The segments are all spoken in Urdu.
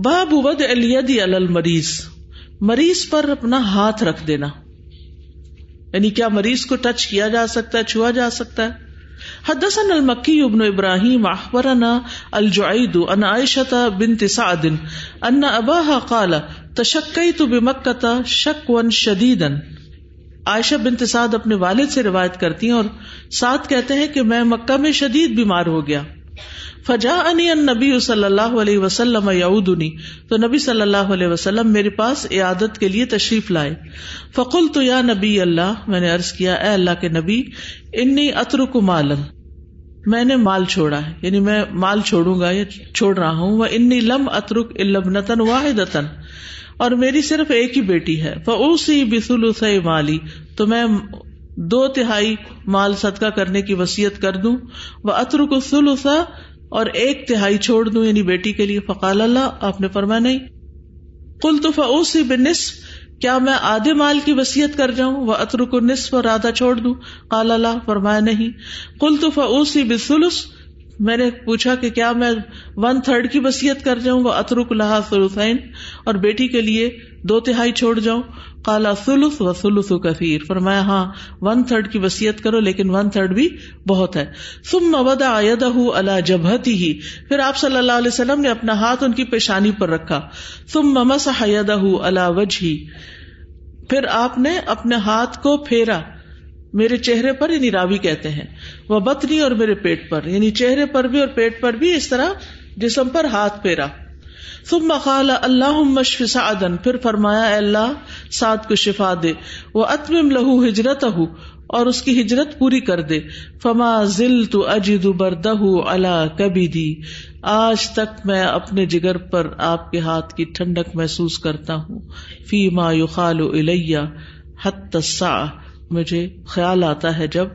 باب ود الید المریض مریض پر اپنا ہاتھ رکھ دینا یعنی کیا مریض کو ٹچ کیا جا سکتا ہے چھوا جا سکتا ہے المکی ابن ابراہیم بن الجعید ان ان تو بے مکتا شک شکوا شدید عائشہ سعد اپنے والد سے روایت کرتی ہیں اور ساتھ کہتے ہیں کہ میں مکہ میں شدید بیمار ہو گیا فجا انی نبی صلی اللہ علیہ وسلم یعودنی تو نبی صلی اللہ علیہ وسلم میرے پاس عیادت کے لیے تشریف لائے فقل تو یا نبی اللہ میں نے عرض کیا اے اللہ کے نبی انی مالن میں نے مال چھوڑا ہے یعنی میں مال چھوڑوں گا یا چھوڑ رہا ہوں وہ اترک لم نتن البنتن دتن اور میری صرف ایک ہی بیٹی ہے فوسی اوسی مالی تو میں دو تہائی مال صدقہ کرنے کی وسیعت کر دوں وہ اترک اتروسا اور ایک تہائی چھوڑ دوں یعنی بیٹی کے لیے فقال اللہ آپ نے فرمایا نہیں کل تو فوسی بے نصف کیا میں آدھے مال کی وسیعت کر جاؤں وہ اطرک نصف اور آدھا چھوڑ دوں قال اللہ فرمایا نہیں کل تو فوسی بے سلس میں نے پوچھا کہ کیا میں ون تھرڈ کی بصیت کر جاؤں وہ اترک لہا اللہ اور بیٹی کے لیے دو تہائی چھوڑ جاؤں کالا سلس و سلس و کثیر ہاں ون تھرڈ کی بصیت کرو لیکن ون تھرڈ بھی بہت ہے سم مبد آیادََ اللہ جبہتی ہی پھر آپ صلی اللہ علیہ وسلم نے اپنا ہاتھ ان کی پیشانی پر رکھا سم مما سُ اللہ وج ہی پھر آپ نے اپنے ہاتھ کو پھیرا میرے چہرے پر یعنی راوی کہتے ہیں وہ بتنی اور میرے پیٹ پر یعنی چہرے پر بھی اور پیٹ پر بھی اس طرح جسم پر ہاتھ پھیرا خالا اللہ پھر فرمایا اللہ سعد کو شفا دے وہ ہجرت اور اس کی ہجرت پوری کر دے فما زلت اجد برده اللہ کبھی دی آج تک میں اپنے جگر پر آپ کے ہاتھ کی ٹھنڈک محسوس کرتا ہوں الي حتى الساعه مجھے خیال آتا ہے جب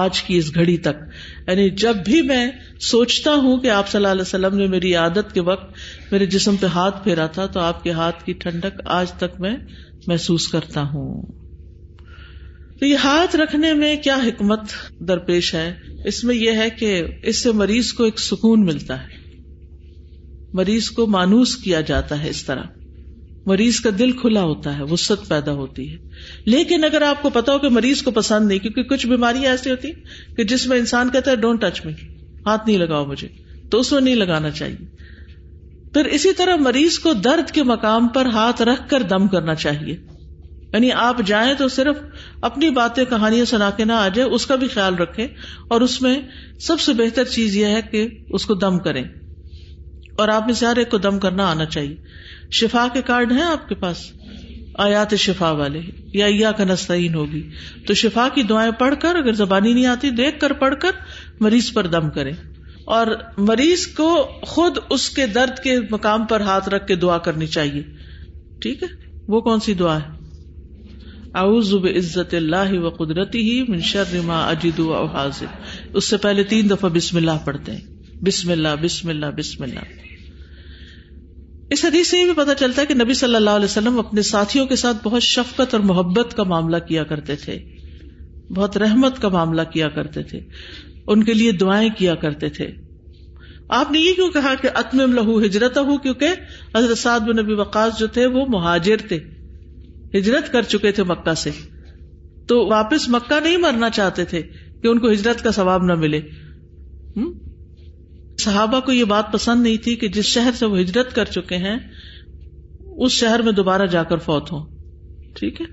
آج کی اس گھڑی تک یعنی جب بھی میں سوچتا ہوں کہ آپ صلی اللہ علیہ وسلم نے میری عادت کے وقت میرے جسم پہ ہاتھ پھیرا تھا تو آپ کے ہاتھ کی ٹھنڈک آج تک میں محسوس کرتا ہوں تو یہ ہاتھ رکھنے میں کیا حکمت درپیش ہے اس میں یہ ہے کہ اس سے مریض کو ایک سکون ملتا ہے مریض کو مانوس کیا جاتا ہے اس طرح مریض کا دل کھلا ہوتا ہے وسط پیدا ہوتی ہے لیکن اگر آپ کو پتا ہو کہ مریض کو پسند نہیں کیونکہ کچھ بیماریاں ایسی ہوتی ہیں کہ جس میں انسان کہتا ہے ڈونٹ ٹچ می ہاتھ نہیں لگاؤ مجھے تو اس میں نہیں لگانا چاہیے پھر اسی طرح مریض کو درد کے مقام پر ہاتھ رکھ کر دم کرنا چاہیے یعنی آپ جائیں تو صرف اپنی باتیں کہانیاں سنا کے نہ آ جائے اس کا بھی خیال رکھیں اور اس میں سب سے بہتر چیز یہ ہے کہ اس کو دم کریں اور آپ سے ہر ایک کو دم کرنا آنا چاہیے شفا کے کارڈ ہیں آپ کے پاس آیات شفا والے یا یا کنستین ہوگی تو شفا کی دعائیں پڑھ کر اگر زبانی نہیں آتی دیکھ کر پڑھ کر مریض پر دم کریں اور مریض کو خود اس کے درد کے مقام پر ہاتھ رکھ کے دعا کرنی چاہیے ٹھیک ہے وہ کون سی دعا ہے اعوذ عزت اللہ و قدرتی ہی منشر ما اجید و حاضر اس سے پہلے تین دفعہ بسم اللہ پڑھتے ہیں بسم اللہ بسم اللہ بسم اللہ اس حدیث سے یہ بھی پتا چلتا ہے کہ نبی صلی اللہ علیہ وسلم اپنے ساتھیوں کے ساتھ بہت شفقت اور محبت کا معاملہ کیا کرتے تھے بہت رحمت کا معاملہ کیا کرتے تھے ان کے لیے دعائیں کیا کرتے تھے آپ نے یہ کیوں کہا کہ عطم لہ ہجرت ہو کیونکہ حضرت سعد نبی وقاص جو تھے وہ مہاجر تھے ہجرت کر چکے تھے مکہ سے تو واپس مکہ نہیں مرنا چاہتے تھے کہ ان کو ہجرت کا ثواب نہ ملے صحابہ کو یہ بات پسند نہیں تھی کہ جس شہر سے وہ ہجرت کر چکے ہیں اس شہر میں دوبارہ جا کر فوت ہو ٹھیک ہے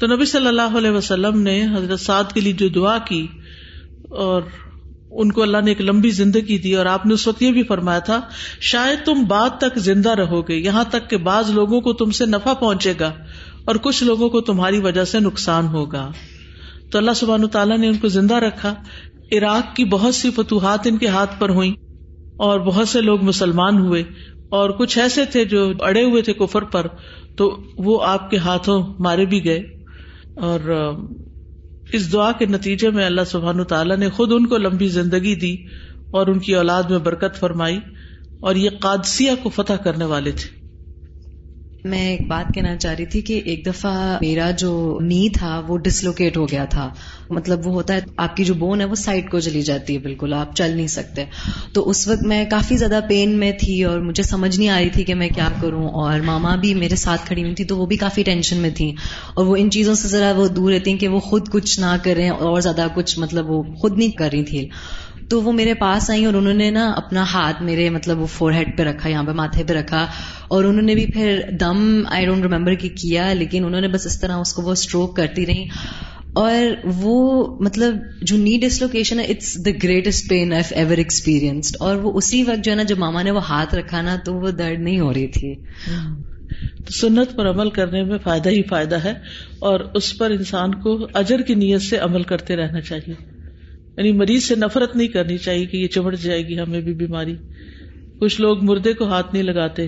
تو نبی صلی اللہ علیہ وسلم نے حضرت سعد کے لیے جو دعا کی اور ان کو اللہ نے ایک لمبی زندگی دی اور آپ نے اس وقت یہ بھی فرمایا تھا شاید تم بعد تک زندہ رہو گے یہاں تک کہ بعض لوگوں کو تم سے نفع پہنچے گا اور کچھ لوگوں کو تمہاری وجہ سے نقصان ہوگا تو اللہ سبحان تعالیٰ نے ان کو زندہ رکھا عراق کی بہت سی فتوحات ان کے ہاتھ پر ہوئی اور بہت سے لوگ مسلمان ہوئے اور کچھ ایسے تھے جو اڑے ہوئے تھے کفر پر تو وہ آپ کے ہاتھوں مارے بھی گئے اور اس دعا کے نتیجے میں اللہ سبحان تعالیٰ نے خود ان کو لمبی زندگی دی اور ان کی اولاد میں برکت فرمائی اور یہ قادسیہ کو فتح کرنے والے تھے میں ایک بات کہنا چاہ رہی تھی کہ ایک دفعہ میرا جو نی تھا وہ ڈسلوکیٹ ہو گیا تھا مطلب وہ ہوتا ہے آپ کی جو بون ہے وہ سائڈ کو جلی جاتی ہے بالکل آپ چل نہیں سکتے تو اس وقت میں کافی زیادہ پین میں تھی اور مجھے سمجھ نہیں آ رہی تھی کہ میں کیا کروں اور ماما بھی میرے ساتھ کھڑی ہوئی تھی تو وہ بھی کافی ٹینشن میں تھی اور وہ ان چیزوں سے ذرا وہ دور رہتی کہ وہ خود کچھ نہ کریں اور زیادہ کچھ مطلب وہ خود نہیں کر رہی تھی تو وہ میرے پاس آئی اور انہوں نے نا اپنا ہاتھ میرے مطلب وہ فور ہیڈ پہ رکھا یہاں پہ ماتھے پہ رکھا اور انہوں نے بھی پھر دم آئی ڈونٹ ریمبر کی کیا لیکن انہوں نے بس اس طرح اس کو وہ اسٹروک کرتی رہی اور وہ مطلب جو نی ڈسلوکیشن ہے it's the greatest pain of ever experienced اور وہ اسی وقت جو ہے نا جب ماما نے وہ ہاتھ رکھا نا تو وہ درد نہیں ہو رہی تھی تو سنت پر عمل کرنے میں فائدہ ہی فائدہ ہے اور اس پر انسان کو اجر کی نیت سے عمل کرتے رہنا چاہیے یعنی مریض سے نفرت نہیں کرنی چاہیے کہ یہ چمٹ جائے گی ہمیں بھی بیماری کچھ لوگ مردے کو ہاتھ نہیں لگاتے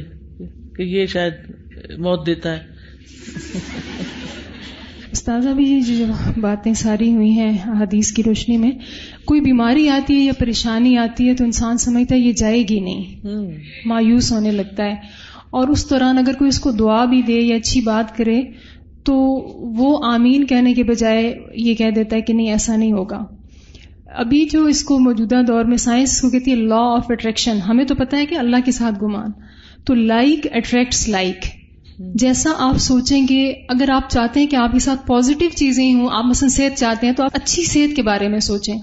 کہ یہ شاید موت دیتا ہے استاذہ بھی یہ باتیں ساری ہوئی ہیں حدیث کی روشنی میں کوئی بیماری آتی ہے یا پریشانی آتی ہے تو انسان سمجھتا ہے یہ جائے گی نہیں مایوس ہونے لگتا ہے اور اس دوران اگر کوئی اس کو دعا بھی دے یا اچھی بات کرے تو وہ آمین کہنے کے بجائے یہ کہہ دیتا ہے کہ نہیں ایسا نہیں ہوگا ابھی جو اس کو موجودہ دور میں سائنس کو کہتی ہے لا آف اٹریکشن ہمیں تو پتا ہے کہ اللہ کے ساتھ گمان تو لائک اٹریکٹس لائک جیسا آپ سوچیں گے اگر آپ چاہتے ہیں کہ آپ کے ساتھ پوزیٹیو چیزیں ہوں آپ مثلا صحت چاہتے ہیں تو آپ اچھی صحت کے بارے میں سوچیں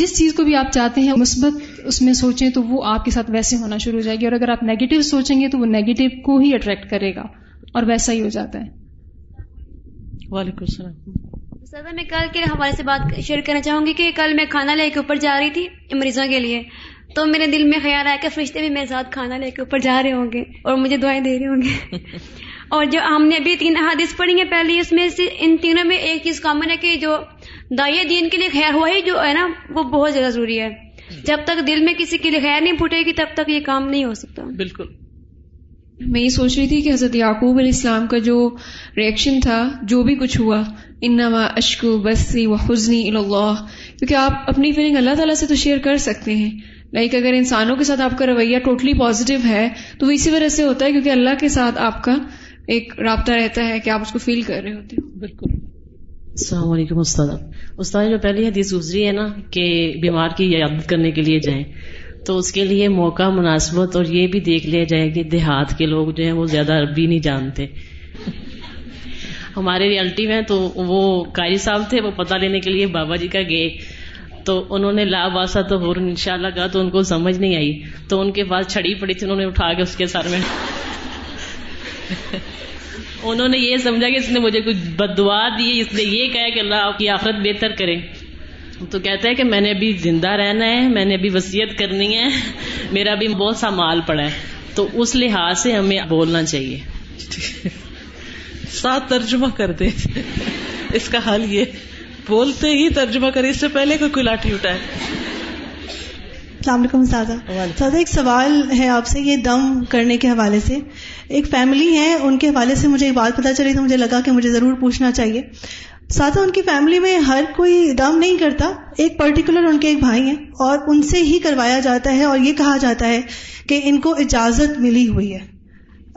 جس چیز کو بھی آپ چاہتے ہیں مثبت اس میں سوچیں تو وہ آپ کے ساتھ ویسے ہونا شروع ہو جائے گی اور اگر آپ نیگیٹو سوچیں گے تو وہ نیگیٹو کو ہی اٹریکٹ کرے گا اور ویسا ہی ہو جاتا ہے وعلیکم السلام سر میں کل کے حوالے سے بات شیئر کرنا چاہوں گی کہ کل میں کھانا لے کے اوپر جا رہی تھی مریضوں کے لیے تو میرے دل میں خیال آیا کہ فرشتے بھی میرے ساتھ کھانا لے کے اوپر جا رہے ہوں گے اور مجھے دعائیں دے رہے ہوں گے اور جو ہم نے ابھی تین احادیث پڑھی ہیں پہلی اس میں سے ان تینوں میں ایک چیز کامن ہے کہ جو دائیں دین کے لیے خیر ہوا ہی جو ہے نا وہ بہت زیادہ ضروری ہے جب تک دل میں کسی کے لیے خیر نہیں پھوٹے گی تب تک یہ کام نہیں ہو سکتا بالکل میں یہ سوچ رہی تھی کہ حضرت یعقوب علیہ السلام کا جو ریئیکشن تھا جو بھی کچھ ہوا اشکو بسی و حزنی اللہ کیونکہ آپ اپنی فیلنگ اللہ تعالیٰ سے تو شیئر کر سکتے ہیں لائک اگر انسانوں کے ساتھ آپ کا رویہ ٹوٹلی پازیٹیو ہے تو وہ اسی وجہ سے ہوتا ہے کیونکہ اللہ کے ساتھ آپ کا ایک رابطہ رہتا ہے کہ آپ اس کو فیل کر رہے ہوتے بالکل السلام علیکم استاد استاد جو پہلی حدیث گزری ہے نا کہ بیمار کی یادت کرنے کے لیے جائیں تو اس کے لیے موقع مناسبت اور یہ بھی دیکھ لیا جائے کہ دیہات کے لوگ جو ہیں وہ زیادہ عربی نہیں جانتے ہمارے ریالٹی میں تو وہ قاری صاحب تھے وہ پتہ لینے کے لیے بابا جی کا گئے تو انہوں نے لا باسا تو ان شاء اللہ کہا تو ان کو سمجھ نہیں آئی تو ان کے پاس چھڑی پڑی تھی انہوں نے اٹھا کے اس کے سر میں انہوں نے یہ سمجھا کہ اس نے مجھے کچھ بدوا دی اس نے یہ کہا کہ اللہ آپ کی آخرت بہتر کرے تو کہتے ہیں کہ میں نے ابھی زندہ رہنا ہے میں نے ابھی وسیعت کرنی ہے میرا بھی بہت سا مال پڑا ہے تو اس لحاظ سے ہمیں بولنا چاہیے ساتھ ترجمہ کر دے اس کا حل یہ بولتے ہی ترجمہ کرے اس سے پہلے کوئی کلاٹھی لاٹھی اٹھائے السلام علیکم سادہ سادہ ایک سوال ہے آپ سے یہ دم کرنے کے حوالے سے ایک فیملی ہے ان کے حوالے سے مجھے ایک بات پتا چلی تو مجھے لگا کہ مجھے ضرور پوچھنا چاہیے ساتھ ان کی فیملی میں ہر کوئی دم نہیں کرتا ایک پرٹیکولر ان کے ایک بھائی ہیں اور ان سے ہی کروایا جاتا ہے اور یہ کہا جاتا ہے کہ ان کو اجازت ملی ہوئی ہے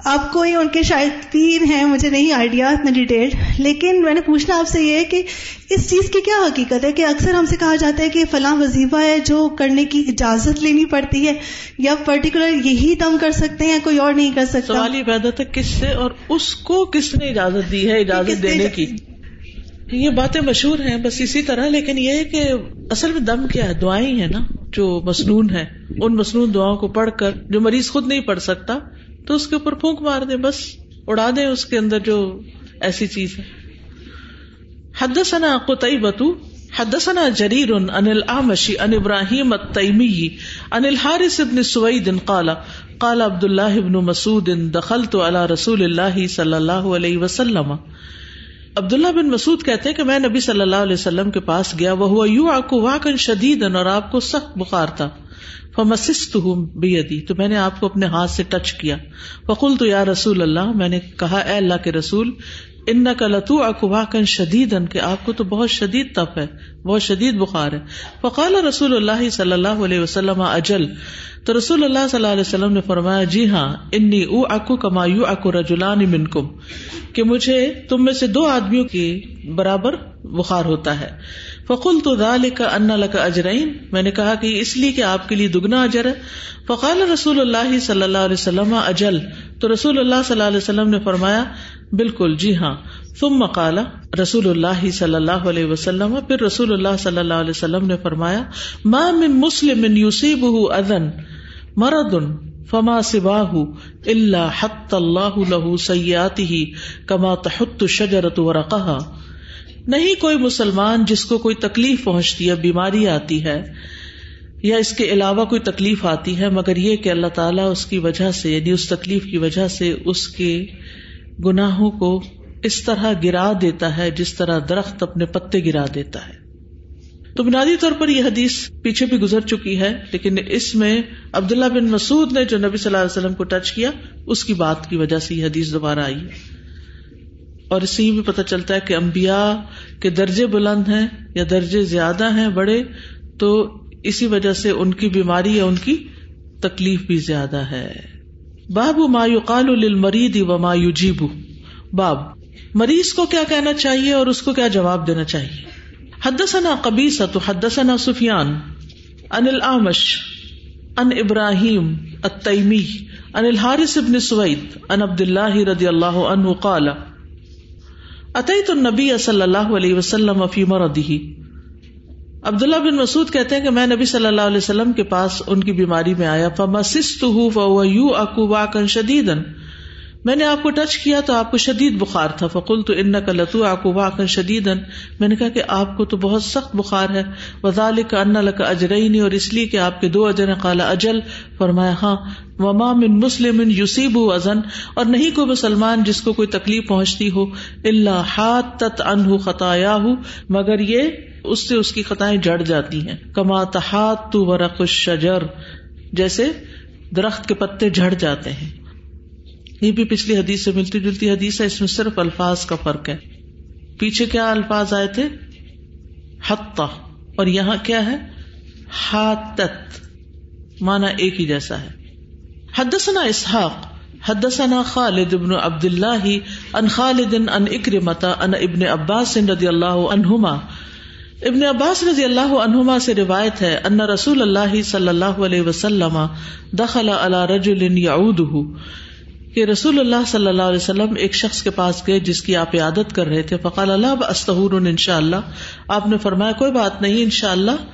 کو کوئی ان کے شاید تین ہیں مجھے نہیں آئیڈیا اتنا ڈیٹیل لیکن میں نے پوچھنا آپ سے یہ ہے کہ اس چیز کی کیا حقیقت ہے کہ اکثر ہم سے کہا جاتا ہے کہ فلاں وظیفہ ہے جو کرنے کی اجازت لینی پڑتی ہے یا پرٹیکولر یہی دم کر سکتے ہیں کوئی اور نہیں کر سکتا سوال کس سے اور اس کو کس نے اجازت دی ہے اجازت دینے کی یہ باتیں مشہور ہیں بس اسی طرح لیکن یہ کہ اصل میں دم کیا ہے دعائیں ہیں نا جو مصنون ہے ان مصنون دعاؤں کو پڑھ کر جو مریض خود نہیں پڑھ سکتا تو اس کے اوپر پھونک مار دیں بس اڑا دیں اس کے اندر جو ایسی چیز ہے حد ثنا بتو حد ثنا جریر انل عمشی ان ابراہیم تیمی انل ہار سوئی دن کالا کالا عبد اللہ ابن مسعود دخل تو اللہ رسول اللہ صلی اللہ علیہ وسلم عبداللہ بن مسعود کہتے کہ میں نبی صلی اللہ علیہ وسلم کے پاس گیا وہ ہوا یو آپ کو واہ کن شدید اور آپ کو سخت بخار تھا فمسست ہوں بے ادی تو میں نے آپ کو اپنے ہاتھ سے ٹچ کیا بخول تو یا رسول اللہ میں نے کہا اے اللہ کے رسول ان کا لت شدید کن شدید آپ کو تو بہت شدید تپ ہے بہت شدید بخار ہے فقال رسول اللہ صلی اللہ علیہ وسلم اجل تو رسول اللہ صلی اللہ علیہ وسلم نے فرمایا جی ہاں او اکو کما یو اکو منکم کہ مجھے تم میں سے دو آدمیوں کی برابر بخار ہوتا ہے فقول تو دال کا انا لکا اجرائن میں نے کہا کہ اس لیے کہ آپ کے لیے دگنا اجر ہے فقال رسول اللہ صلی اللہ علیہ وسلم اجل تو رسول اللہ صلی اللہ علیہ وسلم نے فرمایا بالکل جی ہاں تم مکالح رسول اللہ صلی اللہ علیہ وسلم پھر رسول اللہ صلی اللہ علیہ وسلم نے فرمایا مسلم فما کمات شجرۃ نہیں کوئی مسلمان جس کو کوئی تکلیف پہنچتی ہے بیماری آتی ہے یا اس کے علاوہ کوئی تکلیف آتی ہے مگر یہ کہ اللہ تعالیٰ اس کی وجہ سے یعنی اس تکلیف کی وجہ سے اس کے گناہوں کو اس طرح گرا دیتا ہے جس طرح درخت اپنے پتے گرا دیتا ہے تو بنیادی طور پر یہ حدیث پیچھے بھی گزر چکی ہے لیکن اس میں عبداللہ بن مسعود نے جو نبی صلی اللہ علیہ وسلم کو ٹچ کیا اس کی بات کی وجہ سے یہ حدیث دوبارہ آئی ہے اور اسی بھی پتہ چلتا ہے کہ امبیا کے درجے بلند ہیں یا درجے زیادہ ہیں بڑے تو اسی وجہ سے ان کی بیماری یا ان کی تکلیف بھی زیادہ ہے باب مایو کال للمریض و مایو جیبو باب مریض کو کیا کہنا چاہیے اور اس کو کیا جواب دینا چاہیے حد ثنا قبیس حد سفیان انل آمش ان ابراہیم اتمی انل الحارث ابن سوید ان عبد اللہ ردی اللہ عنہ قال اتیت النبی صلی اللہ علیہ وسلم فی عبداللہ بن مسعود کہتے ہیں کہ میں نبی صلی اللہ علیہ وسلم کے پاس ان کی بیماری میں آیا شدید میں نے آپ کو ٹچ کیا تو آپ کو شدید بخار تھا تو ان کا لتو کن شدید میں نے کہا کہ آپ کو تو بہت سخت بخار ہے وزال کا ان انا لجرئین اور اس لیے کہ آپ کے دو اجر کالا اجل فرمایا ہاں وما من مسلم ان یوسیب وزن ازن اور نہیں کوئی مسلمان جس کو کوئی تکلیف پہنچتی ہو اللہ ہاتھ تت ان خطایا ہوں مگر یہ اس سے اس کی خطائیں جڑ جاتی ہیں کما کماتحات تو ورق الشجر جیسے درخت کے پتے جھڑ جاتے ہیں یہ بھی پچھلی حدیث سے ملتی جلتی حدیث ہے اس میں صرف الفاظ کا فرق ہے پیچھے کیا الفاظ آئے تھے حتا اور یہاں کیا ہے ہاتت مانا ایک ہی جیسا ہے حدثنا اسحاق حدثنا خالد ابن عبد اللہ ان خالد ان اکرمتا ان ابن عباس رضی اللہ عنہما ابن عباس رضی اللہ عنہما سے روایت ہے ان رسول اللہ صلی اللہ علیہ وسلم دخل رجل یعودہ کہ رسول اللہ صلی اللہ علیہ وسلم ایک شخص کے پاس گئے جس کی آپ عادت کر رہے تھے فقال اللہ اللہ استحور آپ نے فرمایا کوئی بات نہیں ان شاء اللہ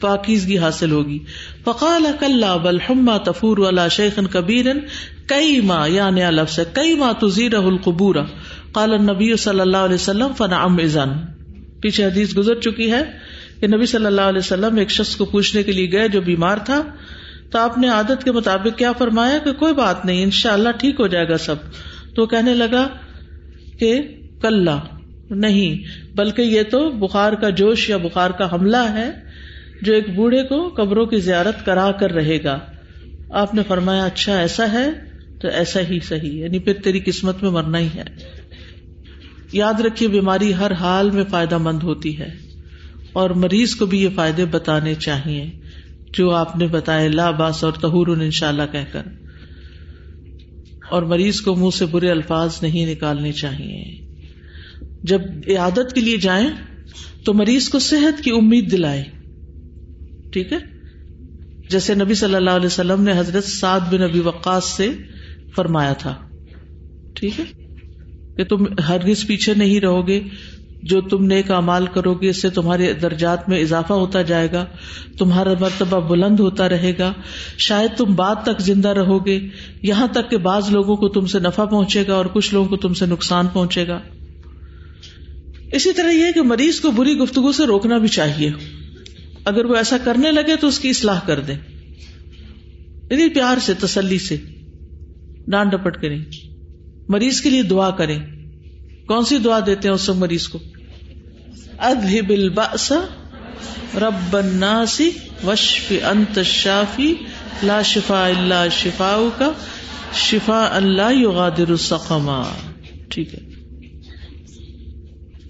پاکیزگی حاصل ہوگی کل بل کلحم تفور اللہ شیخن کبیر کئی ماں یا نیا لفظ کئی ماں تزیر قبور نبی صلی اللہ علیہ وسلم فنا ام پیچھے حدیث گزر چکی ہے کہ نبی صلی اللہ علیہ وسلم ایک شخص کو پوچھنے کے لیے گئے جو بیمار تھا تو آپ نے عادت کے مطابق کیا فرمایا کہ کوئی بات نہیں ان شاء اللہ ٹھیک ہو جائے گا سب تو کہنے لگا کہ کل نہیں بلکہ یہ تو بخار کا جوش یا بخار کا حملہ ہے جو ایک بوڑھے کو قبروں کی زیارت کرا کر رہے گا آپ نے فرمایا اچھا ایسا ہے تو ایسا ہی صحیح یعنی پھر تیری قسمت میں مرنا ہی ہے یاد رکھیے بیماری ہر حال میں فائدہ مند ہوتی ہے اور مریض کو بھی یہ فائدے بتانے چاہیے جو آپ نے بتایا لا باس اور تہور ان شاء اللہ کہہ کر اور مریض کو منہ سے برے الفاظ نہیں نکالنے چاہیے جب عیادت کے لیے جائیں تو مریض کو صحت کی امید دلائے ٹھیک ہے جیسے نبی صلی اللہ علیہ وسلم نے حضرت سعد بن نبی وقاص سے فرمایا تھا ٹھیک ہے کہ تم ہر گز پیچھے نہیں رہو گے جو تم نیک امال کرو گے اس سے تمہارے درجات میں اضافہ ہوتا جائے گا تمہارا مرتبہ بلند ہوتا رہے گا شاید تم بعد تک زندہ رہو گے یہاں تک کہ بعض لوگوں کو تم سے نفع پہنچے گا اور کچھ لوگوں کو تم سے نقصان پہنچے گا اسی طرح یہ کہ مریض کو بری گفتگو سے روکنا بھی چاہیے اگر وہ ایسا کرنے لگے تو اس کی اصلاح کر دیں یعنی پیار سے تسلی سے ڈانٹ ڈپٹ کریں مریض کے لیے دعا کرے کون سی دعا دیتے ہیں اس مریض کو رب وشف انت شافی لا شفا اللہ شفا السقما ٹھیک ہے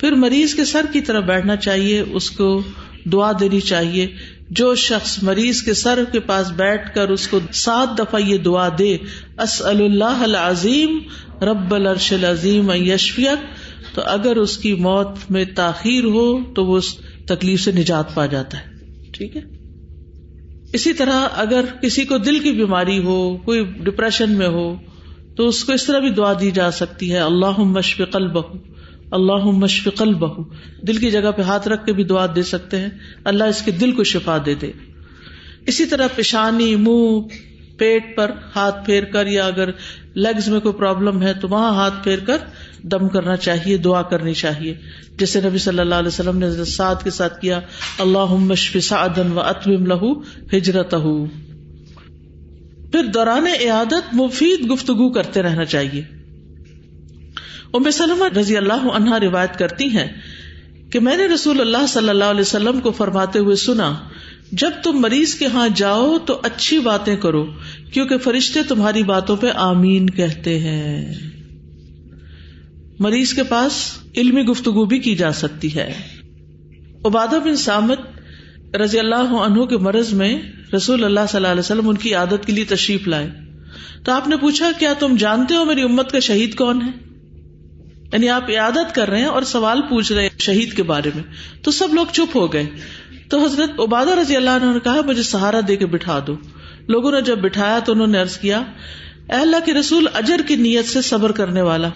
پھر مریض کے سر کی طرف بیٹھنا چاہیے اس کو دعا دینی چاہیے جو شخص مریض کے سر کے پاس بیٹھ کر اس کو سات دفعہ یہ دعا دے اس اللہ عظیم رب العظیم یشفیت تو اگر اس کی موت میں تاخیر ہو تو وہ اس تکلیف سے نجات پا جاتا ہے ٹھیک ہے اسی طرح اگر کسی کو دل کی بیماری ہو کوئی ڈپریشن میں ہو تو اس کو اس طرح بھی دعا دی جا سکتی ہے اللہ مشفقل بہ اللہ مشفقل قل بہ دل کی جگہ پہ ہاتھ رکھ کے بھی دعا دے سکتے ہیں اللہ اس کے دل کو شفا دے دے اسی طرح پیشانی منہ پیٹ پر ہاتھ پھیر کر یا اگر لیگز میں کوئی پرابلم ہے تو وہاں ہاتھ پھیر کر دم کرنا چاہیے دعا کرنی چاہیے جیسے نبی صلی اللہ علیہ وسلم نے سعد کے ساتھ کیا اللہ سعدن و اتم لہ ہجرت پھر دوران عیادت مفید گفتگو کرتے رہنا چاہیے امر سلم رضی اللہ عنہا روایت کرتی ہیں کہ میں نے رسول اللہ صلی اللہ علیہ وسلم کو فرماتے ہوئے سنا جب تم مریض کے ہاں جاؤ تو اچھی باتیں کرو کیونکہ فرشتے تمہاری باتوں پہ آمین کہتے ہیں مریض کے پاس علمی گفتگو بھی کی جا سکتی ہے عبادہ بن سامت رضی اللہ عنہ کے مرض میں رسول اللہ صلی اللہ علیہ وسلم ان کی عادت کے لیے تشریف لائے تو آپ نے پوچھا کیا تم جانتے ہو میری امت کا شہید کون ہے یعنی آپ عیادت کر رہے ہیں اور سوال پوچھ رہے شہید کے بارے میں تو سب لوگ چپ ہو گئے تو حضرت عبادہ رضی اللہ عنہ نے کہا مجھے سہارا دے کے بٹھا دو لوگوں نے جب بٹھایا تو انہوں نے ارض کیا اے اللہ کے رسول اجر کی نیت سے صبر کرنے والا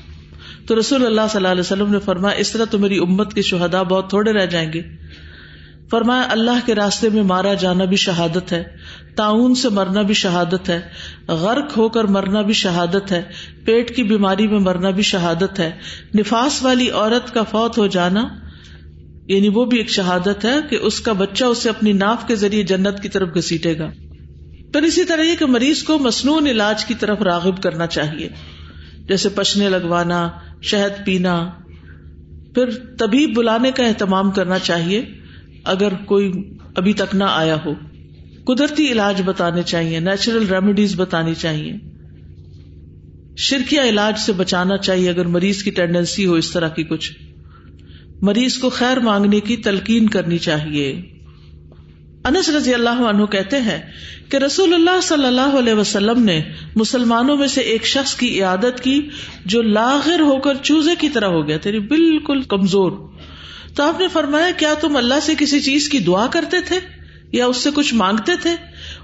تو رسول اللہ صلی اللہ علیہ وسلم نے فرمایا اس طرح تو میری امت کے شہدا بہت تھوڑے رہ جائیں گے فرمایا اللہ کے راستے میں مارا جانا بھی شہادت ہے تعاون سے مرنا بھی شہادت ہے غرق ہو کر مرنا بھی شہادت ہے پیٹ کی بیماری میں مرنا بھی شہادت ہے نفاس والی عورت کا فوت ہو جانا یعنی وہ بھی ایک شہادت ہے کہ اس کا بچہ اسے اپنی ناف کے ذریعے جنت کی طرف گھسیٹے گا پھر اسی طرح یہ کہ مریض کو مصنون علاج کی طرف راغب کرنا چاہیے جیسے پشنے لگوانا شہد پینا پھر طبیب بلانے کا اہتمام کرنا چاہیے اگر کوئی ابھی تک نہ آیا ہو قدرتی علاج بتانے چاہیے نیچرل ریمیڈیز بتانی چاہیے شرکیا علاج سے بچانا چاہیے اگر مریض کی ٹینڈنسی ہو اس طرح کی کچھ مریض کو خیر مانگنے کی تلقین کرنی چاہیے انس رضی اللہ عنہ کہتے ہیں کہ رسول اللہ صلی اللہ علیہ وسلم نے مسلمانوں میں سے ایک شخص کی عیادت کی جو لاغر ہو کر چوزے کی طرح ہو گیا تیری بالکل کمزور تو آپ نے فرمایا کیا تم اللہ سے کسی چیز کی دعا کرتے تھے یا اس سے کچھ مانگتے تھے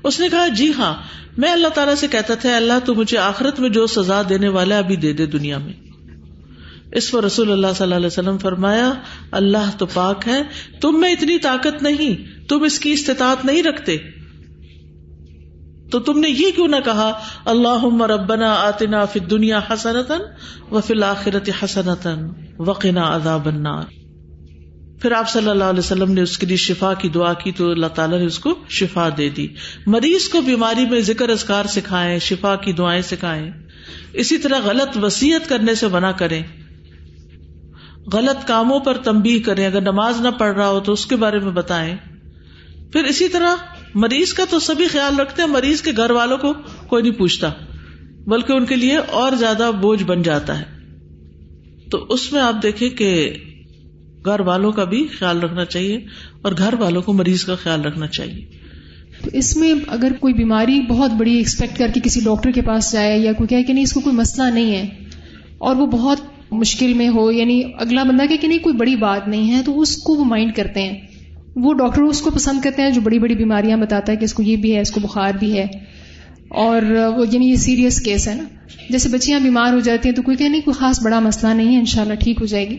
اس نے کہا جی ہاں میں اللہ تعالیٰ سے کہتا تھا اللہ تو مجھے آخرت میں جو سزا دینے والا ابھی دے دے دنیا میں اس پر رسول اللہ صلی اللہ علیہ وسلم فرمایا اللہ تو پاک ہے تم میں اتنی طاقت نہیں تم اس کی استطاعت نہیں رکھتے تو تم نے یہ کیوں نہ کہا اللہ ربنا آتنا فی دنیا حسنتن و فی الآخرت حسنتن وقنا عذاب النار پھر آپ صلی اللہ علیہ وسلم نے اس کے لیے شفا کی دعا کی تو اللہ تعالیٰ نے اس کو شفا دے دی مریض کو بیماری میں ذکر اذکار سکھائیں شفا کی دعائیں سکھائیں اسی طرح غلط وسیعت کرنے سے منع کریں غلط کاموں پر تمبی کریں اگر نماز نہ پڑھ رہا ہو تو اس کے بارے میں بتائیں پھر اسی طرح مریض کا تو سبھی خیال رکھتے ہیں مریض کے گھر والوں کو کوئی نہیں پوچھتا بلکہ ان کے لیے اور زیادہ بوجھ بن جاتا ہے تو اس میں آپ دیکھیں کہ گھر والوں کا بھی خیال رکھنا چاہیے اور گھر والوں کو مریض کا خیال رکھنا چاہیے تو اس میں اگر کوئی بیماری بہت بڑی ایکسپیکٹ کر کے کسی ڈاکٹر کے پاس جائے یا کوئی کہے کہ نہیں اس کو کوئی مسئلہ نہیں ہے اور وہ بہت مشکل میں ہو یعنی اگلا بندہ کہ نہیں کوئی بڑی بات نہیں ہے تو اس کو وہ مائنڈ کرتے ہیں وہ ڈاکٹر اس کو پسند کرتے ہیں جو بڑی بڑی بیماریاں بتاتا ہے کہ اس کو یہ بھی ہے اس کو بخار بھی ہے اور وہ یعنی یہ سیریس کیس ہے نا جیسے بچیاں بیمار ہو جاتی ہیں تو کوئی کہ نہیں کوئی خاص بڑا مسئلہ نہیں ہے ان ٹھیک ہو جائے گی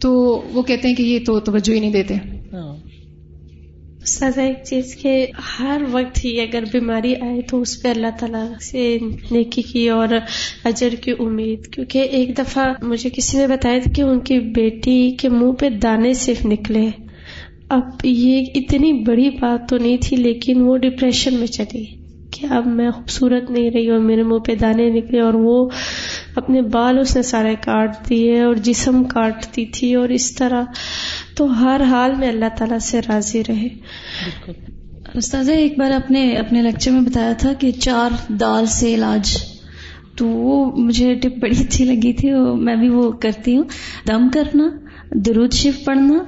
تو وہ کہتے ہیں کہ یہ تو توجہ ہی نہیں دیتے ہاں۔ سزا ایک چیز ہر وقت ہی اگر بیماری آئے تو اس پہ اللہ تعالیٰ سے نیکی کی اور اجر کی امید کیونکہ ایک دفعہ مجھے کسی نے بتایا تھا کہ ان کی بیٹی کے منہ پہ دانے صرف نکلے اب یہ اتنی بڑی بات تو نہیں تھی لیکن وہ ڈپریشن میں چلی کہ اب میں خوبصورت نہیں رہی اور میرے منہ پہ دانے نکلے اور وہ اپنے بال اس نے سارے کاٹ دیے اور جسم کاٹتی تھی اور اس طرح تو ہر حال میں اللہ تعالیٰ سے راضی رہے استاذہ ایک بار اپنے لیکچر میں بتایا تھا کہ چار دال سے علاج تو وہ مجھے ٹپ بڑی اچھی لگی تھی میں بھی وہ کرتی ہوں دم کرنا درود شیف پڑھنا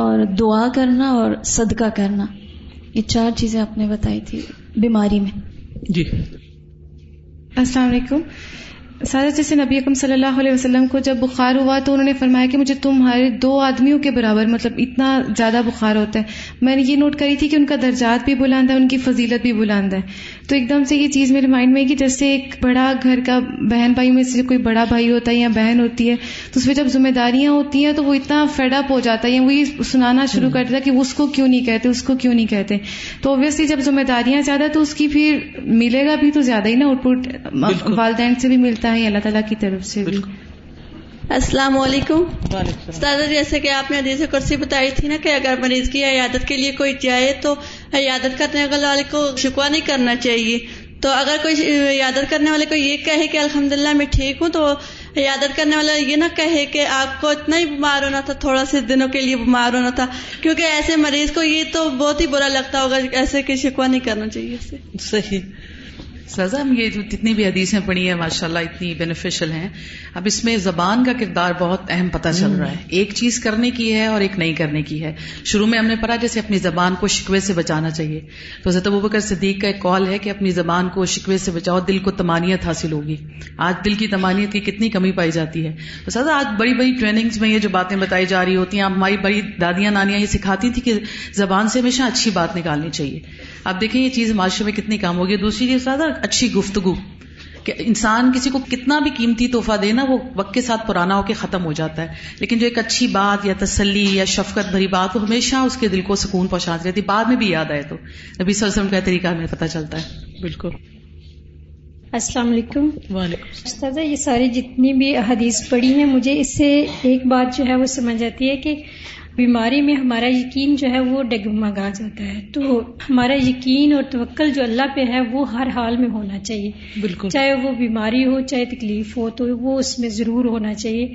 اور دعا کرنا اور صدقہ کرنا یہ چار چیزیں آپ نے بتائی تھی بیماری میں جی السلام علیکم سادہ جیسے نبی اکم صلی اللہ علیہ وسلم کو جب بخار ہوا تو انہوں نے فرمایا کہ مجھے تمہارے دو آدمیوں کے برابر مطلب اتنا زیادہ بخار ہوتا ہے میں نے یہ نوٹ کری تھی کہ ان کا درجات بھی بلند ہے ان کی فضیلت بھی بلند ہے تو ایک دم سے یہ چیز میرے مائنڈ میں کہ جیسے ایک بڑا گھر کا بہن بھائی میں سے کوئی بڑا بھائی ہوتا ہے یا بہن ہوتی ہے تو اس میں جب ذمہ داریاں ہوتی ہیں تو وہ اتنا فیڈ اپ ہو جاتا ہے یا وہی سنانا شروع کرتا ہے کہ اس کو کیوں نہیں کہتے اس کو کیوں نہیں کہتے تو اوبیسلی جب ذمہ داریاں زیادہ تو اس کی پھر ملے گا بھی تو زیادہ ہی نا آؤٹ پٹ والدین سے بھی ملتا ہے اللہ تعالیٰ کی طرف سے بھی السلام علیکم سادہ جی، جیسے کہ آپ نے حدیث کرسی بتائی تھی نا کہ اگر مریض کی عیادت کے لیے کوئی جائے تو عیادت کرنے والے کو شکوا نہیں کرنا چاہیے تو اگر کوئی عیادت کرنے والے کو یہ کہے کہ الحمد میں ٹھیک ہوں تو عیادت کرنے والا یہ نہ کہے کہ آپ کو اتنا ہی بیمار ہونا تھا تھوڑا سے دنوں کے لیے بیمار ہونا تھا کیونکہ ایسے مریض کو یہ تو بہت ہی برا لگتا ہوگا ایسے کہ شکوا نہیں کرنا چاہیے صحیح سزا ہم یہ جو جتنی بھی حدیثیں پڑھی ہیں ماشاء اللہ اتنی بینیفیشل ہیں اب اس میں زبان کا کردار بہت اہم پتہ چل رہا ہے ایک چیز کرنے کی ہے اور ایک نہیں کرنے کی ہے شروع میں ہم نے پڑھا جیسے اپنی زبان کو شکوے سے بچانا چاہیے تو زیادہ بکر صدیق کا ایک کال ہے کہ اپنی زبان کو شکوے سے بچاؤ دل کو تمانیت حاصل ہوگی آج دل کی تمانیت کی کتنی کمی پائی جاتی ہے تو سزا آج بڑی بڑی ٹریننگس میں یہ جو باتیں بتائی جا رہی ہوتی ہیں ہماری بڑی دادیاں نانیاں یہ سکھاتی تھی کہ زبان سے ہمیشہ اچھی بات نکالنی چاہیے آپ دیکھیں یہ چیز معاشرے میں کتنی کام ہوگی دوسری چیز زیادہ اچھی گفتگو کہ انسان کسی کو کتنا بھی قیمتی تحفہ دے نا وہ وقت کے ساتھ پرانا ہو کے ختم ہو جاتا ہے لیکن جو ایک اچھی بات یا تسلی یا شفقت بھری بات وہ ہمیشہ اس کے دل کو سکون پہنچاتی رہتی بعد میں بھی یاد آئے تو نبی صلی اللہ علیہ وسلم کا طریقہ ہمیں پتہ چلتا ہے بالکل السلام علیکم استاذہ یہ ساری جتنی بھی احادیث پڑی ہیں مجھے اس سے ایک بات جو ہے وہ سمجھ آتی ہے کہ بیماری میں ہمارا یقین جو ہے وہ ڈگمگا جاتا ہے تو ہمارا یقین اور توکل جو اللہ پہ ہے وہ ہر حال میں ہونا چاہیے بالکل چاہے وہ بیماری ہو چاہے تکلیف ہو تو وہ اس میں ضرور ہونا چاہیے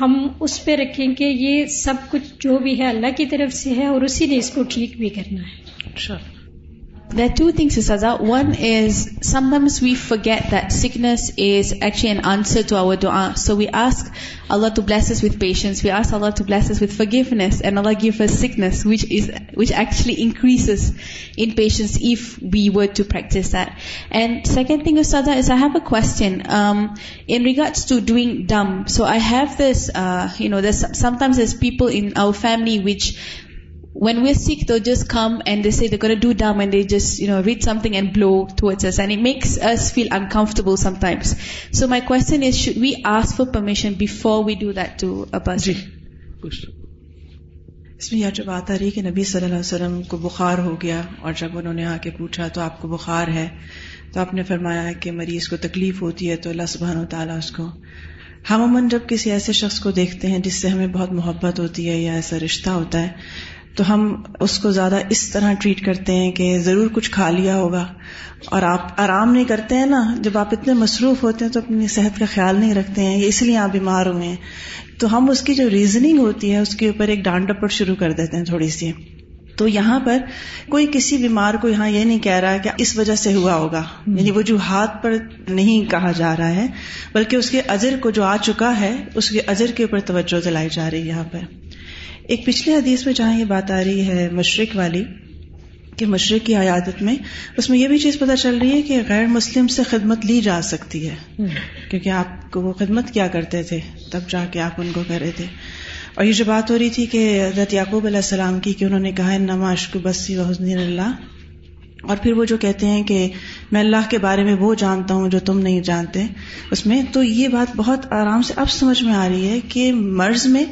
ہم اس پہ رکھیں کہ یہ سب کچھ جو بھی ہے اللہ کی طرف سے ہے اور اسی نے اس کو ٹھیک بھی کرنا ہے There are two things, Ustazah. One is sometimes we forget that sickness is actually an answer to our dua. So we ask Allah to bless us with patience. We ask Allah to bless us with forgiveness, and Allah give us sickness, which actually increases in patience if we were to practice that. And second thing, Ustazah, is I have a question um, in regards to doing dumb. So I have this, uh, sometimes there's people in our family which when we seek دو جسٹنگ سو مائی جی. اس میں یہ جب آتا رہی کہ نبی صلی اللہ علیہ وسلم کو بخار ہو گیا اور جب انہوں نے آ کے پوچھا تو آپ کو بخار ہے تو آپ نے فرمایا کہ مریض کو تکلیف ہوتی ہے تو اللہ سبحانہ و تعالیٰ اس کو ہم عموماً جب کسی ایسے شخص کو دیکھتے ہیں جس سے ہمیں بہت محبت ہوتی ہے یا ایسا رشتہ ہوتا ہے تو ہم اس کو زیادہ اس طرح ٹریٹ کرتے ہیں کہ ضرور کچھ کھا لیا ہوگا اور آپ آرام نہیں کرتے ہیں نا جب آپ اتنے مصروف ہوتے ہیں تو اپنی صحت کا خیال نہیں رکھتے ہیں اس لیے آپ بیمار ہوئے ہیں تو ہم اس کی جو ریزننگ ہوتی ہے اس کے اوپر ایک ڈپٹ شروع کر دیتے ہیں تھوڑی سی تو یہاں پر کوئی کسی بیمار کو یہاں یہ نہیں کہہ رہا ہے کہ اس وجہ سے ہوا ہوگا یعنی وجوہات پر نہیں کہا جا رہا ہے بلکہ اس کے اجر کو جو آ چکا ہے اس کے اجر کے اوپر توجہ دلائی جا رہی ہے یہاں پر ایک پچھلے حدیث میں جہاں یہ بات آ رہی ہے مشرق والی کہ مشرق کی عیادت میں اس میں یہ بھی چیز پتا چل رہی ہے کہ غیر مسلم سے خدمت لی جا سکتی ہے کیونکہ آپ کو وہ خدمت کیا کرتے تھے تب جا کے آپ ان کو رہے تھے اور یہ جو بات ہو رہی تھی کہ حضرت یعقوب علیہ السلام کی کہ انہوں نے کہا نماشک بسی و حسن اللہ اور پھر وہ جو کہتے ہیں کہ میں اللہ کے بارے میں وہ جانتا ہوں جو تم نہیں جانتے اس میں تو یہ بات بہت آرام سے اب سمجھ میں آ رہی ہے کہ مرض میں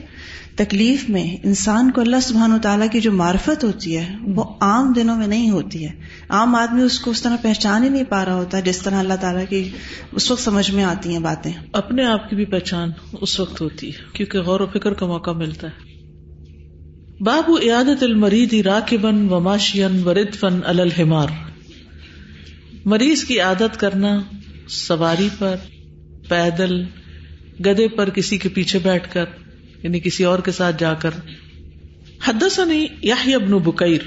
تکلیف میں انسان کو اللہ سبحان و تعالیٰ کی جو معرفت ہوتی ہے وہ عام دنوں میں نہیں ہوتی ہے عام آدمی اس کو اس طرح پہچان ہی نہیں پا رہا ہوتا جس طرح اللہ تعالیٰ کی اس وقت سمجھ میں آتی ہیں باتیں اپنے آپ کی بھی پہچان اس وقت ہوتی ہے کیونکہ غور و فکر کا موقع ملتا ہے باب عیادت المریدی راک بن وماشین فن الحمار مریض کی عادت کرنا سواری پر پیدل گدے پر کسی کے پیچھے بیٹھ کر یعنی کسی اور کے ساتھ جا کر حدسنی یاہی ابن بکیر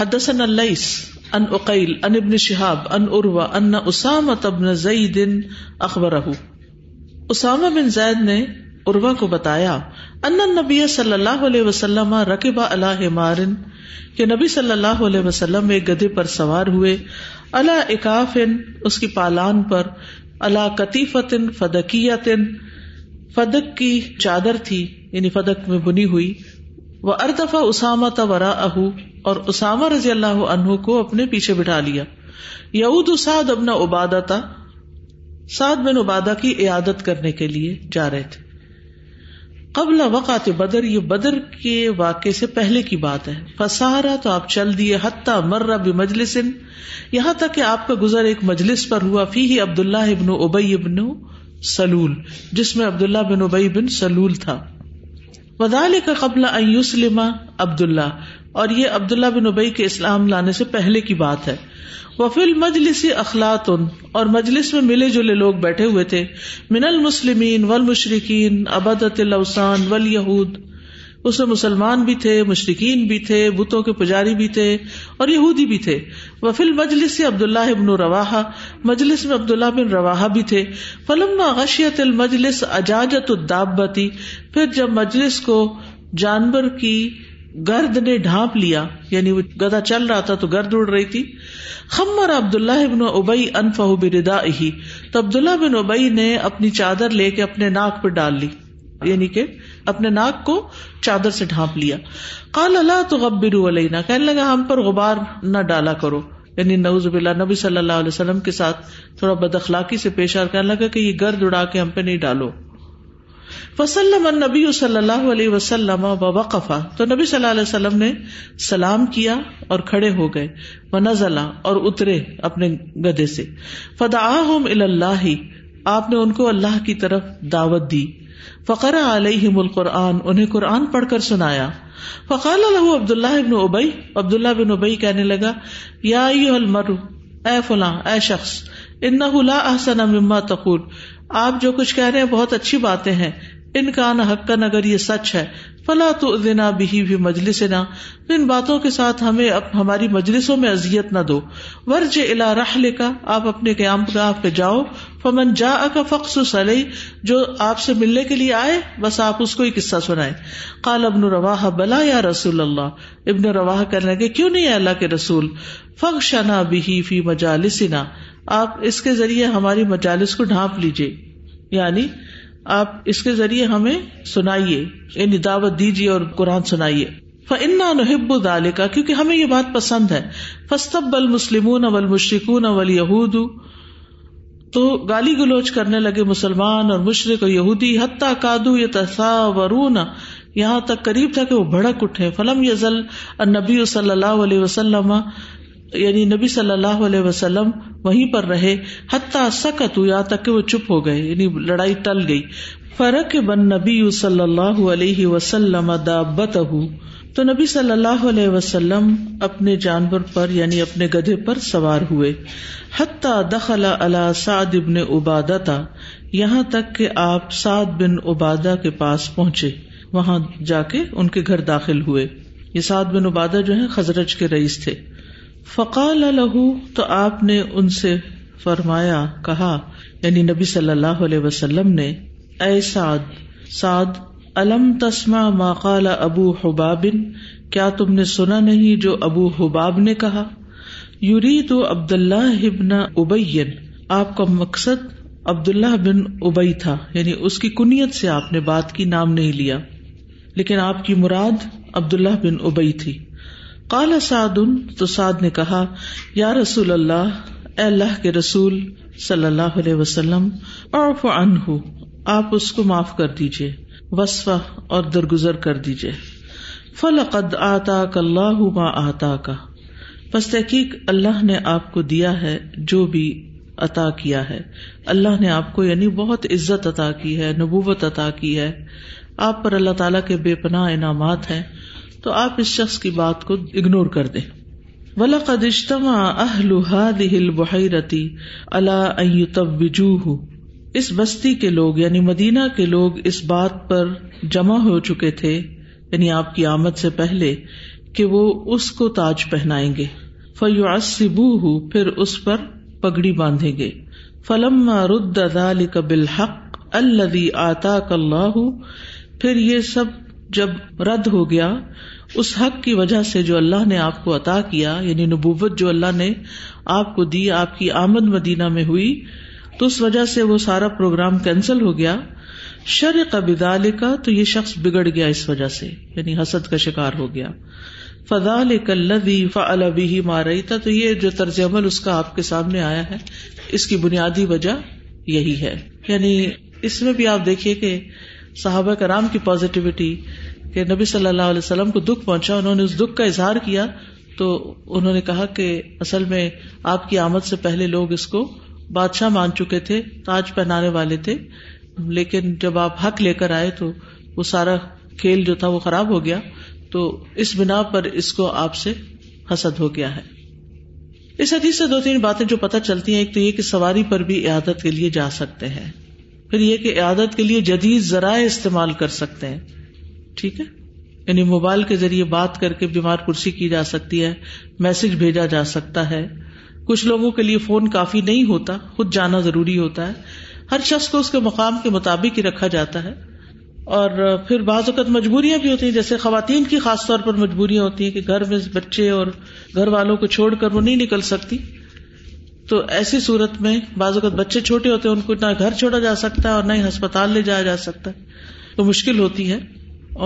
حدسن الس ان اقیل ان ابن شہاب ان اروا ان تبن زئی دن اخبر اسامہ بن زید نے کو بتایا ان نبی صلی اللہ علیہ وسلم رقبہ نبی صلی اللہ علیہ وسلم ایک پر سوار ہوئے اللہ اس کی پالان پر اللہ فدک کی چادر تھی یعنی فدک میں بنی ہوئی وہ اردفا اسامہ اہ اور اسامہ رضی اللہ عنہ کو اپنے پیچھے بٹھا لیا یعود اساد ابن ابادا تھا سعد بن ابادا کی عیادت کرنے کے لیے جا رہے تھے قبل وقات بدر یہ بدر کے واقعے سے پہلے کی بات ہے فسارا تو آپ چل دیے حتیٰ مر رب مجلس یہاں تک کہ آپ کا گزر ایک مجلس پر ہوا فی عبد اللہ ابن ابئی ابن سلول جس میں عبداللہ بن ابئی بن سلول تھا ودال کا قبل عبد عبداللہ اور یہ عبداللہ بن ابئی کے اسلام لانے سے پہلے کی بات ہے وفیل مجلس اخلاط ان اور مجلس میں ملے جلے لوگ بیٹھے ہوئے تھے من المسلمین اس میں مسلمان بھی تھے مشرقین بھی تھے بتوں کے پجاری بھی تھے اور یہودی بھی تھے وفیل مجلسی عبداللہ ابن روا مجلس میں عبداللہ بن روا بھی تھے غشیت المجلس اجاجت الدابتی پھر جب مجلس کو جانور کی گرد نے ڈھانپ لیا یعنی وہ گدا چل رہا تھا تو گرد اڑ رہی تھی خمر عبداللہ تو عبداللہ بن ابئی نے اپنی چادر لے کے اپنے ناک پہ ڈال لی یعنی کہ اپنے ناک کو چادر سے ڈھانپ لیا کال اللہ تو غبرو علیہ کہنے لگا ہم پر غبار نہ ڈالا کرو یعنی نوز باللہ نبی صلی اللہ علیہ وسلم کے ساتھ تھوڑا بد اخلاقی سے پیش آر کہ یہ گرد اڑا کے ہم پہ نہیں ڈالو نبی علیہ وسلم وقفا تو نبی صلی اللہ علیہ وسلم نے سلام کیا اور کھڑے ہو گئے اور اترے اپنے گدے سے فدا اللہ آپ نے ان کو اللہ کی طرف دعوت دی فقر علیہ قرآن انہیں قرآن پڑھ کر سنایا فقال اللہ عبد اللہ ابن ابئی عبد اللہ بن ابئی کہنے لگا یا فلاں اے شخص نہ حلا احسن تقول آپ جو کچھ کہہ رہے ہیں بہت اچھی باتیں ہیں ان کا نہ حقن اگر یہ سچ ہے فلا تو دینا بھی مجلس نہ ان باتوں کے ساتھ ہمیں ہماری مجلسوں میں ازیت نہ دو ورج الا رہ لے کا آپ اپنے قیام گاہ پہ جاؤ فمن جا کا فخص سلئی جو آپ سے ملنے کے لیے آئے بس آپ اس کو ہی قصہ سنائے کال ابن روا بلا یا رسول اللہ ابن روا کرنے کے کیوں نہیں اللہ کے رسول فخ شنا بھی فی مجالسنا آپ اس کے ذریعے ہماری مجالس کو ڈھانپ لیجیے یعنی آپ اس کے ذریعے ہمیں سنائیے یعنی دعوت دیجیے اور قرآن سنائیے کا کیونکہ ہمیں یہ بات پسند ہے فستب بل مسلم بل مشرق یہود تو گالی گلوچ کرنے لگے مسلمان اور مشرق اور یہودی حتیٰ کادو یہ تصا و رونا یہاں تک قریب تھا کہ وہ بھڑک اٹھے فلم یزل النبی نبی صلی اللہ علیہ وسلم یعنی نبی صلی اللہ علیہ وسلم وہیں پر رہے حتیٰ سکت یا تک کہ وہ چپ ہو گئے یعنی لڑائی ٹل گئی فرق بن نبی صلی اللہ علیہ وسلم تو نبی صلی اللہ علیہ وسلم اپنے جانور پر یعنی اپنے گدھے پر سوار ہوئے حتیٰ دخلا اللہ سعد ابن تھا یہاں تک کہ آپ سعد بن ابادہ کے پاس پہنچے وہاں جا کے ان کے گھر داخل ہوئے یہ سعد بن ابادہ جو ہے خزرج کے رئیس تھے فقال لہو تو آپ نے ان سے فرمایا کہا یعنی نبی صلی اللہ علیہ وسلم نے اے سعد سعد الم تسما ما قال ابو حبابن کیا تم نے سنا نہیں جو ابو حباب نے کہا یوری تو عبد اللہ ابن ابین آپ کا مقصد عبد اللہ بن ابئی تھا یعنی اس کی کنیت سے آپ نے بات کی نام نہیں لیا لیکن آپ کی مراد عبداللہ بن ابئی تھی کالا سعد ان سعد نے کہا یا رسول اللہ اے اللہ کے رسول صلی اللہ علیہ وسلم اور فن آپ اس کو معاف کر دیجیے وسفا اور درگزر کر فل فلقد آتا ما آتا کا بس تحقیق اللہ نے آپ کو دیا ہے جو بھی عطا کیا ہے اللہ نے آپ کو یعنی بہت عزت عطا کی ہے نبوت عطا کی ہے آپ پر اللہ تعالیٰ کے بے پناہ انعامات ہیں تو آپ اس شخص کی بات کو اگنور کر دیں ولا قدشتما اہل بحیرتی اللہ اس بستی کے لوگ یعنی مدینہ کے لوگ اس بات پر جمع ہو چکے تھے یعنی آپ کی آمد سے پہلے کہ وہ اس کو تاج پہنائیں گے فیوسیب ہوں پھر اس پر پگڑی باندھیں گے فلم ذلك بالحق الدی آتاك کل پھر یہ سب جب رد ہو گیا اس حق کی وجہ سے جو اللہ نے آپ کو عطا کیا یعنی نبوت جو اللہ نے آپ کو دی آپ کی آمد مدینہ میں ہوئی تو اس وجہ سے وہ سارا پروگرام کینسل ہو گیا شر قبال کا تو یہ شخص بگڑ گیا اس وجہ سے یعنی حسد کا شکار ہو گیا فضا لدی اللہ فا البی مار رہی تھا تو یہ جو طرز عمل اس کا آپ کے سامنے آیا ہے اس کی بنیادی وجہ یہی ہے یعنی اس میں بھی آپ دیکھیے کہ صحابہ کرام کی پازیٹیوٹی کہ نبی صلی اللہ علیہ وسلم کو دکھ پہنچا انہوں نے اس دکھ کا اظہار کیا تو انہوں نے کہا کہ اصل میں آپ کی آمد سے پہلے لوگ اس کو بادشاہ مان چکے تھے تاج پہنانے والے تھے لیکن جب آپ حق لے کر آئے تو وہ سارا کھیل جو تھا وہ خراب ہو گیا تو اس بنا پر اس کو آپ سے حسد ہو گیا ہے اس حدیث سے دو تین باتیں جو پتہ چلتی ہیں ایک تو یہ کہ سواری پر بھی عیادت کے لیے جا سکتے ہیں پھر یہ کہ عادت کے لیے جدید ذرائع استعمال کر سکتے ہیں ٹھیک ہے یعنی موبائل کے ذریعے بات کر کے بیمار کرسی کی جا سکتی ہے میسج بھیجا جا سکتا ہے کچھ لوگوں کے لیے فون کافی نہیں ہوتا خود جانا ضروری ہوتا ہے ہر شخص کو اس کے مقام کے مطابق ہی رکھا جاتا ہے اور پھر بعض اوقات مجبوریاں بھی ہوتی ہیں جیسے خواتین کی خاص طور پر مجبوریاں ہوتی ہیں کہ گھر میں بچے اور گھر والوں کو چھوڑ کر وہ نہیں نکل سکتی تو ایسی صورت میں بعض اوقات بچے چھوٹے ہوتے ہیں ان کو نہ گھر چھوڑا جا سکتا ہے اور نہ ہی ہسپتال لے جایا جا سکتا ہے تو مشکل ہوتی ہے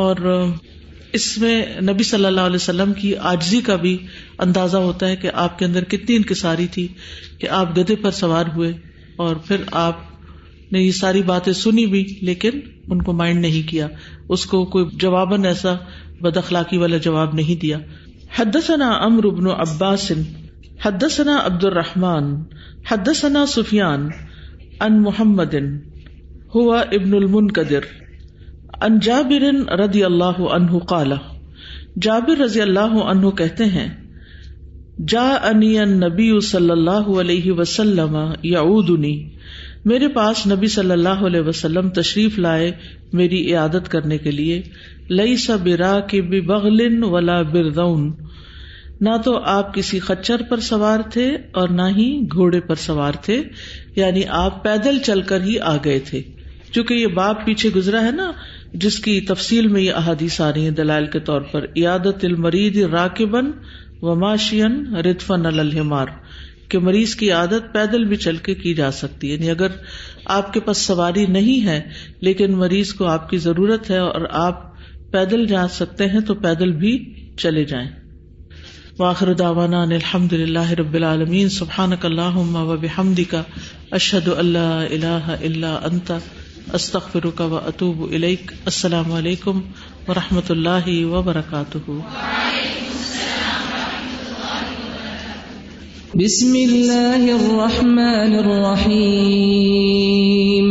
اور اس میں نبی صلی اللہ علیہ وسلم کی آجزی کا بھی اندازہ ہوتا ہے کہ آپ کے اندر کتنی انکساری تھی کہ آپ گدے پر سوار ہوئے اور پھر آپ نے یہ ساری باتیں سنی بھی لیکن ان کو مائنڈ نہیں کیا اس کو کوئی جواباً ایسا بد اخلاقی والا جواب نہیں دیا حدثنا امر ابن عباس حدثنا عبد الرحمن حدثنا سفیان ان محمد ہوا ابن المنقدر ان جابر رضی اللہ عنہ قال جابر رضی اللہ عنہ کہتے ہیں جا انی نبی صلی اللہ علیہ وسلم یعودنی میرے پاس نبی صلی اللہ علیہ وسلم تشریف لائے میری عیادت کرنے کے لیے لئی سا برا کے بغل ولا بردون نہ تو آپ کسی خچر پر سوار تھے اور نہ ہی گھوڑے پر سوار تھے یعنی آپ پیدل چل کر ہی آ گئے تھے چونکہ یہ باپ پیچھے گزرا ہے نا جس کی تفصیل میں یہ احادیث آ رہی ہیں دلائل کے طور پر عیادت المرید راکبن وماشین رتفن الحمار کہ مریض کی عادت پیدل بھی چل کے کی جا سکتی ہے یعنی اگر آپ کے پاس سواری نہیں ہے لیکن مریض کو آپ کی ضرورت ہے اور آپ پیدل جا سکتے ہیں تو پیدل بھی چلے جائیں واخر داوانا الحمد للہ رب العالمین سبحان اللہ و بحمد کا اشد اللہ اللہ اللہ انتا استخر و اطوب الک السلام علیکم و رحمۃ اللہ وبرکاتہ بسم اللہ الرحمن الرحیم